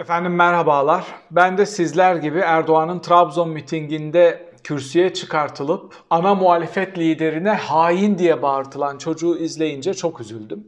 Efendim merhabalar. Ben de sizler gibi Erdoğan'ın Trabzon mitinginde kürsüye çıkartılıp ana muhalefet liderine hain diye bağırtılan çocuğu izleyince çok üzüldüm.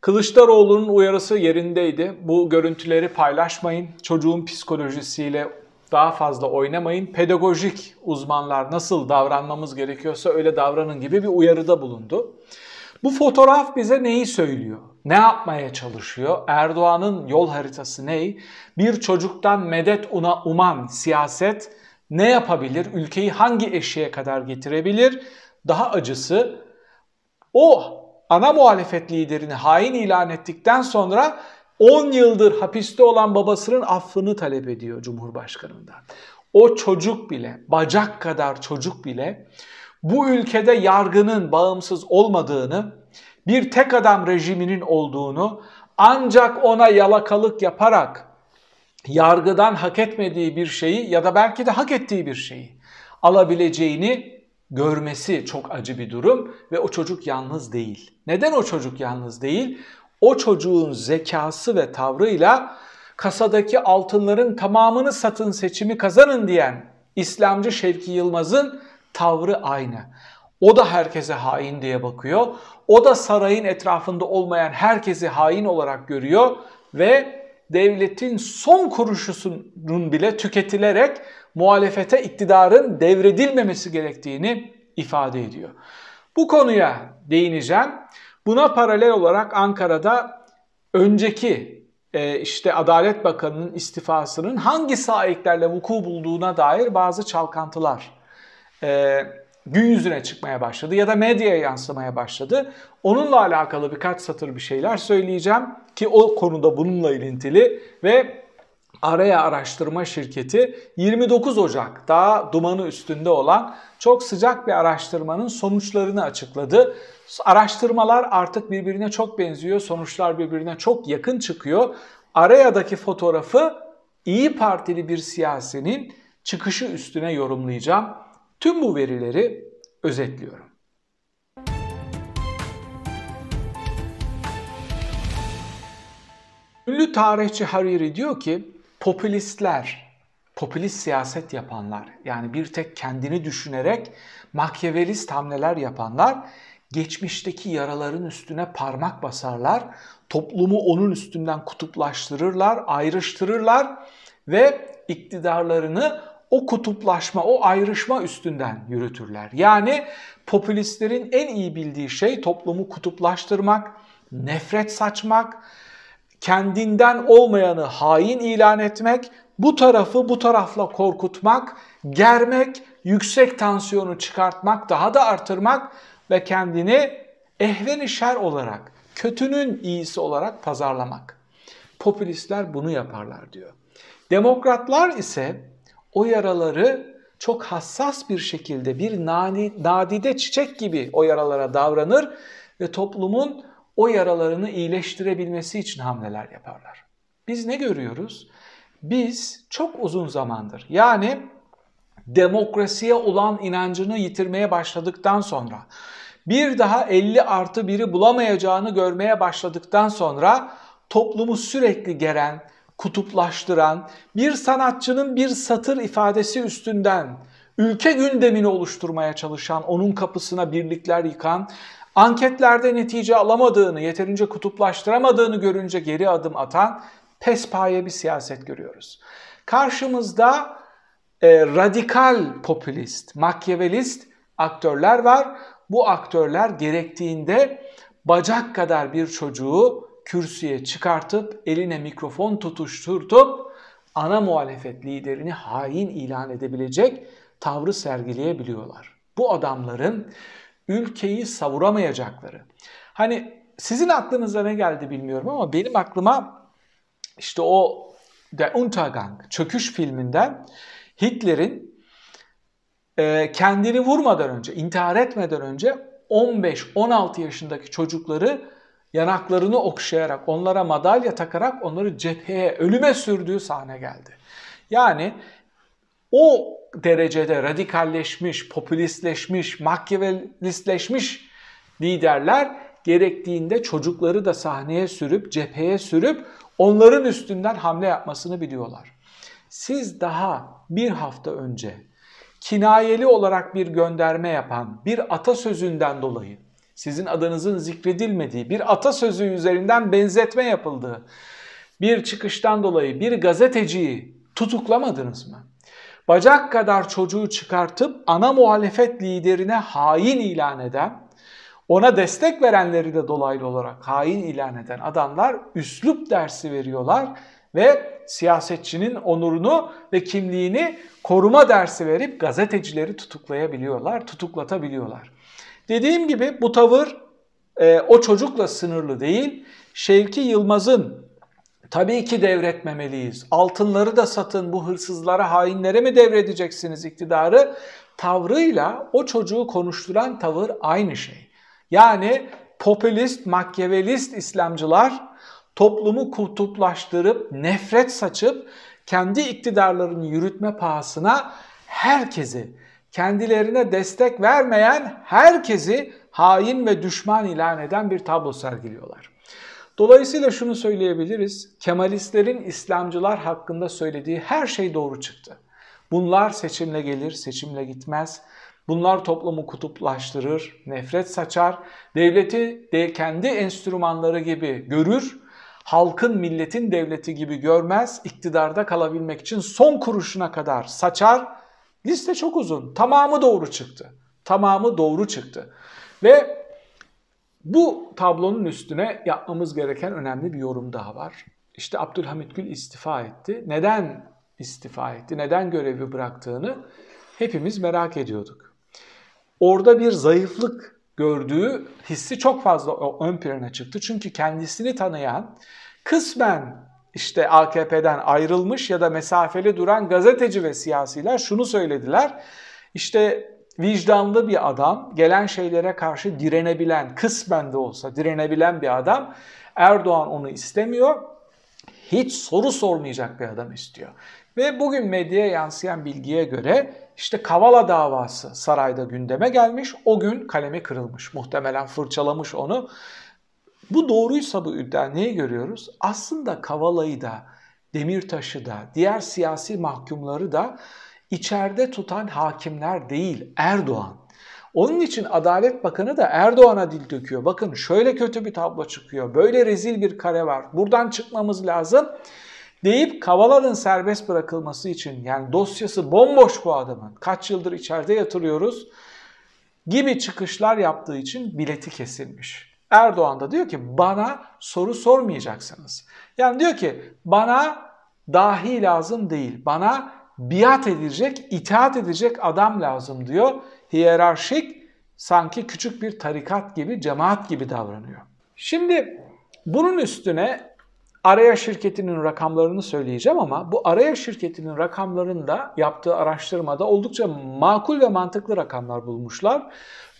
Kılıçdaroğlu'nun uyarısı yerindeydi. Bu görüntüleri paylaşmayın. Çocuğun psikolojisiyle daha fazla oynamayın. Pedagojik uzmanlar nasıl davranmamız gerekiyorsa öyle davranın gibi bir uyarıda bulundu. Bu fotoğraf bize neyi söylüyor? Ne yapmaya çalışıyor? Erdoğan'ın yol haritası ne? Bir çocuktan medet una uman siyaset ne yapabilir? Ülkeyi hangi eşiğe kadar getirebilir? Daha acısı o ana muhalefet liderini hain ilan ettikten sonra 10 yıldır hapiste olan babasının affını talep ediyor Cumhurbaşkanı'ndan. O çocuk bile, bacak kadar çocuk bile bu ülkede yargının bağımsız olmadığını, bir tek adam rejiminin olduğunu, ancak ona yalakalık yaparak yargıdan hak etmediği bir şeyi ya da belki de hak ettiği bir şeyi alabileceğini görmesi çok acı bir durum ve o çocuk yalnız değil. Neden o çocuk yalnız değil? O çocuğun zekası ve tavrıyla kasadaki altınların tamamını satın seçimi kazanın diyen İslamcı Şevki Yılmaz'ın tavrı aynı. O da herkese hain diye bakıyor. O da sarayın etrafında olmayan herkesi hain olarak görüyor ve devletin son kuruşusunun bile tüketilerek muhalefete iktidarın devredilmemesi gerektiğini ifade ediyor. Bu konuya değineceğim. Buna paralel olarak Ankara'da önceki e, işte Adalet Bakanı'nın istifasının hangi sahiplerle vuku bulduğuna dair bazı çalkantılar e, gün yüzüne çıkmaya başladı ya da medyaya yansımaya başladı. Onunla alakalı birkaç satır bir şeyler söyleyeceğim ki o konuda bununla ilintili ve Araya Araştırma Şirketi 29 Ocak daha dumanı üstünde olan çok sıcak bir araştırmanın sonuçlarını açıkladı. Araştırmalar artık birbirine çok benziyor, sonuçlar birbirine çok yakın çıkıyor. Araya'daki fotoğrafı İyi Partili bir siyasinin çıkışı üstüne yorumlayacağım. Tüm bu verileri özetliyorum. Ünlü tarihçi Hariri diyor ki popülistler, popülist siyaset yapanlar yani bir tek kendini düşünerek makyavelist hamleler yapanlar geçmişteki yaraların üstüne parmak basarlar, toplumu onun üstünden kutuplaştırırlar, ayrıştırırlar ve iktidarlarını o kutuplaşma, o ayrışma üstünden yürütürler. Yani popülistlerin en iyi bildiği şey toplumu kutuplaştırmak, nefret saçmak, kendinden olmayanı hain ilan etmek, bu tarafı bu tarafla korkutmak, germek, yüksek tansiyonu çıkartmak, daha da artırmak ve kendini ehveni şer olarak, kötünün iyisi olarak pazarlamak. Popülistler bunu yaparlar diyor. Demokratlar ise o yaraları çok hassas bir şekilde bir nani, nadide çiçek gibi o yaralara davranır ve toplumun o yaralarını iyileştirebilmesi için hamleler yaparlar. Biz ne görüyoruz? Biz çok uzun zamandır yani demokrasiye olan inancını yitirmeye başladıktan sonra bir daha 50 artı 1'i bulamayacağını görmeye başladıktan sonra toplumu sürekli geren, kutuplaştıran, bir sanatçının bir satır ifadesi üstünden ülke gündemini oluşturmaya çalışan, onun kapısına birlikler yıkan, anketlerde netice alamadığını, yeterince kutuplaştıramadığını görünce geri adım atan pespaye bir siyaset görüyoruz. Karşımızda e, radikal popülist, makyavelist aktörler var. Bu aktörler gerektiğinde bacak kadar bir çocuğu kürsüye çıkartıp eline mikrofon tutuşturtup ana muhalefet liderini hain ilan edebilecek tavrı sergileyebiliyorlar. Bu adamların ülkeyi savuramayacakları. Hani sizin aklınıza ne geldi bilmiyorum ama benim aklıma işte o Der Untergang, Çöküş filminden Hitler'in e, kendini vurmadan önce, intihar etmeden önce 15-16 yaşındaki çocukları yanaklarını okşayarak, onlara madalya takarak onları cepheye, ölüme sürdüğü sahne geldi. Yani o derecede radikalleşmiş, popülistleşmiş, makyavelistleşmiş liderler gerektiğinde çocukları da sahneye sürüp, cepheye sürüp onların üstünden hamle yapmasını biliyorlar. Siz daha bir hafta önce kinayeli olarak bir gönderme yapan bir atasözünden dolayı sizin adınızın zikredilmediği bir atasözü üzerinden benzetme yapıldığı bir çıkıştan dolayı bir gazeteciyi tutuklamadınız mı? Bacak kadar çocuğu çıkartıp ana muhalefet liderine hain ilan eden, ona destek verenleri de dolaylı olarak hain ilan eden adamlar üslup dersi veriyorlar ve siyasetçinin onurunu ve kimliğini koruma dersi verip gazetecileri tutuklayabiliyorlar, tutuklatabiliyorlar. Dediğim gibi bu tavır e, o çocukla sınırlı değil. Şevki Yılmaz'ın tabii ki devretmemeliyiz. Altınları da satın bu hırsızlara, hainlere mi devredeceksiniz iktidarı? Tavrıyla o çocuğu konuşturan tavır aynı şey. Yani popülist, makyavelist İslamcılar toplumu kutuplaştırıp, nefret saçıp, kendi iktidarlarını yürütme pahasına herkesi, kendilerine destek vermeyen herkesi hain ve düşman ilan eden bir tablo sergiliyorlar. Dolayısıyla şunu söyleyebiliriz. Kemalistlerin İslamcılar hakkında söylediği her şey doğru çıktı. Bunlar seçimle gelir, seçimle gitmez. Bunlar toplumu kutuplaştırır, nefret saçar, devleti de kendi enstrümanları gibi görür, halkın milletin devleti gibi görmez, iktidarda kalabilmek için son kuruşuna kadar saçar. Liste çok uzun. Tamamı doğru çıktı. Tamamı doğru çıktı. Ve bu tablonun üstüne yapmamız gereken önemli bir yorum daha var. İşte Abdülhamit Gül istifa etti. Neden istifa etti? Neden görevi bıraktığını hepimiz merak ediyorduk. Orada bir zayıflık gördüğü hissi çok fazla ön plana çıktı. Çünkü kendisini tanıyan, kısmen işte AKP'den ayrılmış ya da mesafeli duran gazeteci ve siyasiler şunu söylediler. İşte vicdanlı bir adam, gelen şeylere karşı direnebilen, kısmen de olsa direnebilen bir adam. Erdoğan onu istemiyor. Hiç soru sormayacak bir adam istiyor. Ve bugün medyaya yansıyan bilgiye göre işte Kavala davası sarayda gündeme gelmiş. O gün kalemi kırılmış. Muhtemelen fırçalamış onu. Bu doğruysa bu iddia neyi görüyoruz? Aslında Kavala'yı da, Demirtaş'ı da, diğer siyasi mahkumları da içeride tutan hakimler değil Erdoğan. Onun için Adalet Bakanı da Erdoğan'a dil döküyor. Bakın şöyle kötü bir tablo çıkıyor. Böyle rezil bir kare var. Buradan çıkmamız lazım. Deyip Kavala'nın serbest bırakılması için yani dosyası bomboş bu adamın. Kaç yıldır içeride yatırıyoruz gibi çıkışlar yaptığı için bileti kesilmiş. Erdoğan da diyor ki bana soru sormayacaksınız. Yani diyor ki bana dahi lazım değil. Bana biat edecek, itaat edecek adam lazım diyor. Hiyerarşik sanki küçük bir tarikat gibi, cemaat gibi davranıyor. Şimdi bunun üstüne Araya şirketinin rakamlarını söyleyeceğim ama bu Araya şirketinin rakamlarında yaptığı araştırmada oldukça makul ve mantıklı rakamlar bulmuşlar.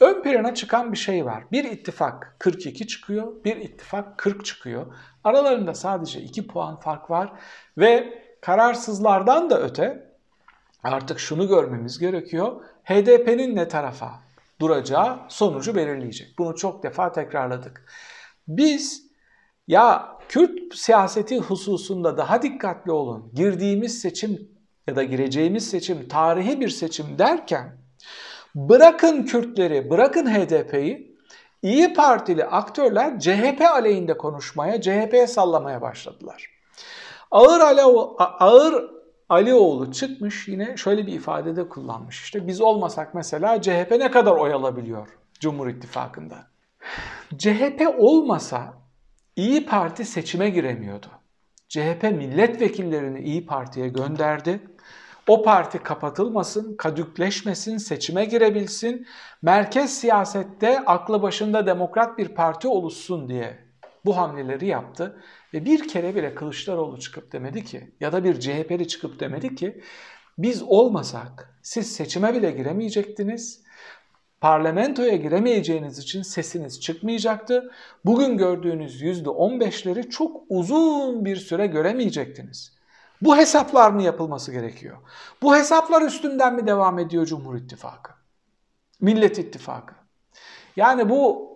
Ön plana çıkan bir şey var. Bir ittifak 42 çıkıyor, bir ittifak 40 çıkıyor. Aralarında sadece 2 puan fark var ve kararsızlardan da öte artık şunu görmemiz gerekiyor. HDP'nin ne tarafa duracağı sonucu belirleyecek. Bunu çok defa tekrarladık. Biz ya Kürt siyaseti hususunda daha dikkatli olun. Girdiğimiz seçim ya da gireceğimiz seçim tarihi bir seçim derken bırakın Kürtleri, bırakın HDP'yi İyi Partili aktörler CHP aleyhinde konuşmaya, CHP'ye sallamaya başladılar. Ağır, Alioğlu, Ağır Alioğlu çıkmış yine şöyle bir ifadede kullanmış. İşte biz olmasak mesela CHP ne kadar oy alabiliyor Cumhur İttifakı'nda? CHP olmasa İyi Parti seçime giremiyordu. CHP milletvekillerini İyi Parti'ye gönderdi. O parti kapatılmasın, kadükleşmesin, seçime girebilsin, merkez siyasette aklı başında demokrat bir parti oluşsun diye bu hamleleri yaptı. Ve bir kere bile Kılıçdaroğlu çıkıp demedi ki ya da bir CHP'li çıkıp demedi ki biz olmasak siz seçime bile giremeyecektiniz parlamentoya giremeyeceğiniz için sesiniz çıkmayacaktı. Bugün gördüğünüz %15'leri çok uzun bir süre göremeyecektiniz. Bu hesaplar mı yapılması gerekiyor? Bu hesaplar üstünden mi devam ediyor Cumhur İttifakı? Millet İttifakı. Yani bu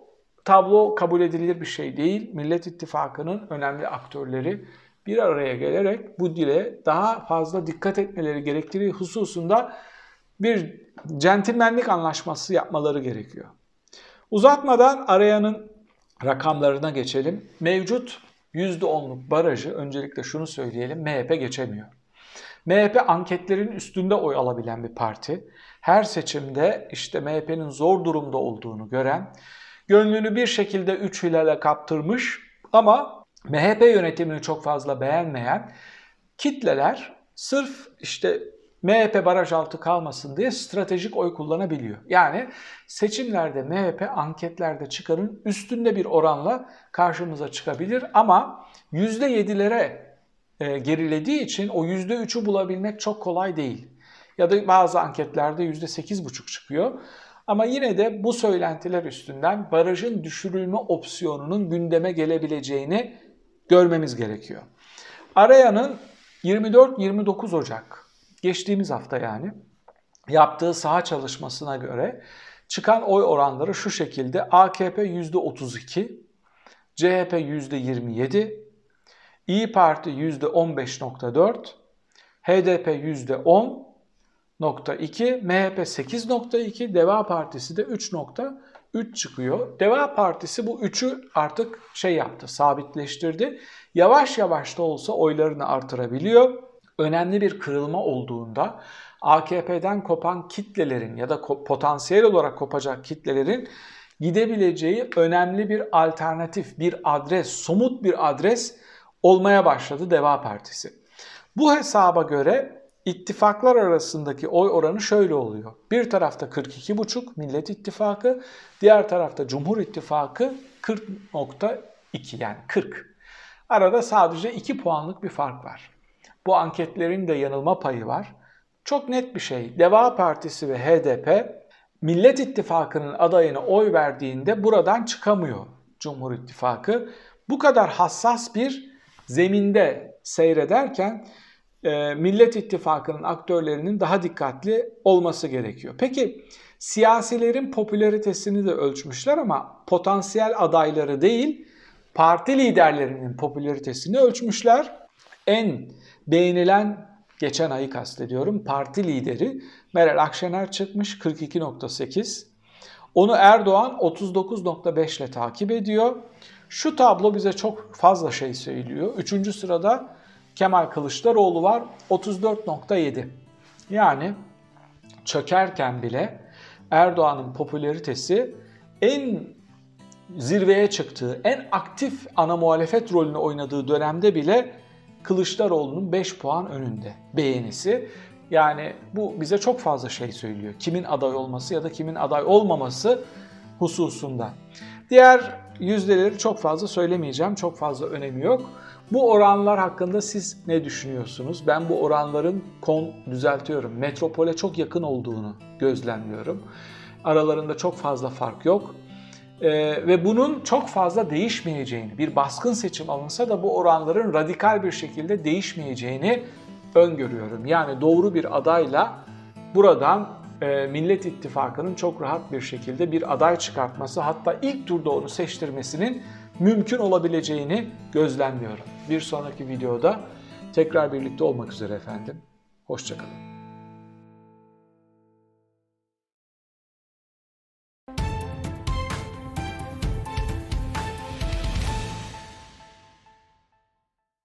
tablo kabul edilir bir şey değil. Millet İttifakı'nın önemli aktörleri bir araya gelerek bu dile daha fazla dikkat etmeleri gerektiği hususunda bir centilmenlik anlaşması yapmaları gerekiyor. Uzatmadan arayanın rakamlarına geçelim. Mevcut %10'luk barajı öncelikle şunu söyleyelim MHP geçemiyor. MHP anketlerin üstünde oy alabilen bir parti. Her seçimde işte MHP'nin zor durumda olduğunu gören, gönlünü bir şekilde 3 hilale kaptırmış ama MHP yönetimini çok fazla beğenmeyen kitleler sırf işte MHP baraj altı kalmasın diye stratejik oy kullanabiliyor. Yani seçimlerde MHP anketlerde çıkarın üstünde bir oranla karşımıza çıkabilir ama %7'lere e, gerilediği için o %3'ü bulabilmek çok kolay değil. Ya da bazı anketlerde %8,5 çıkıyor. Ama yine de bu söylentiler üstünden barajın düşürülme opsiyonunun gündeme gelebileceğini görmemiz gerekiyor. Arayanın 24-29 Ocak geçtiğimiz hafta yani yaptığı saha çalışmasına göre çıkan oy oranları şu şekilde AKP %32, CHP %27, İyi Parti %15.4, HDP %10.2, MHP 8.2, Deva Partisi de 3.3 çıkıyor. Deva Partisi bu 3'ü artık şey yaptı, sabitleştirdi. Yavaş yavaş da olsa oylarını artırabiliyor önemli bir kırılma olduğunda AKP'den kopan kitlelerin ya da potansiyel olarak kopacak kitlelerin gidebileceği önemli bir alternatif, bir adres, somut bir adres olmaya başladı Deva Partisi. Bu hesaba göre ittifaklar arasındaki oy oranı şöyle oluyor. Bir tarafta 42,5 Millet İttifakı, diğer tarafta Cumhur İttifakı 40.2 yani 40. Arada sadece 2 puanlık bir fark var. Bu anketlerin de yanılma payı var. Çok net bir şey. Deva Partisi ve HDP Millet İttifakı'nın adayına oy verdiğinde buradan çıkamıyor Cumhur İttifakı. Bu kadar hassas bir zeminde seyrederken e, Millet İttifakı'nın aktörlerinin daha dikkatli olması gerekiyor. Peki siyasilerin popülaritesini de ölçmüşler ama potansiyel adayları değil parti liderlerinin popülaritesini ölçmüşler. En beğenilen geçen ayı kastediyorum parti lideri Meral Akşener çıkmış 42.8. Onu Erdoğan 39.5 ile takip ediyor. Şu tablo bize çok fazla şey söylüyor. Üçüncü sırada Kemal Kılıçdaroğlu var 34.7. Yani çökerken bile Erdoğan'ın popülaritesi en zirveye çıktığı, en aktif ana muhalefet rolünü oynadığı dönemde bile Kılıçdaroğlu'nun 5 puan önünde beğenisi. Yani bu bize çok fazla şey söylüyor. Kimin aday olması ya da kimin aday olmaması hususunda. Diğer yüzdeleri çok fazla söylemeyeceğim. Çok fazla önemi yok. Bu oranlar hakkında siz ne düşünüyorsunuz? Ben bu oranların kon düzeltiyorum. Metropole çok yakın olduğunu gözlemliyorum. Aralarında çok fazla fark yok. Ee, ve bunun çok fazla değişmeyeceğini, bir baskın seçim alınsa da bu oranların radikal bir şekilde değişmeyeceğini öngörüyorum. Yani doğru bir adayla buradan e, Millet İttifakı'nın çok rahat bir şekilde bir aday çıkartması hatta ilk turda onu seçtirmesinin mümkün olabileceğini gözlemliyorum. Bir sonraki videoda tekrar birlikte olmak üzere efendim. Hoşçakalın.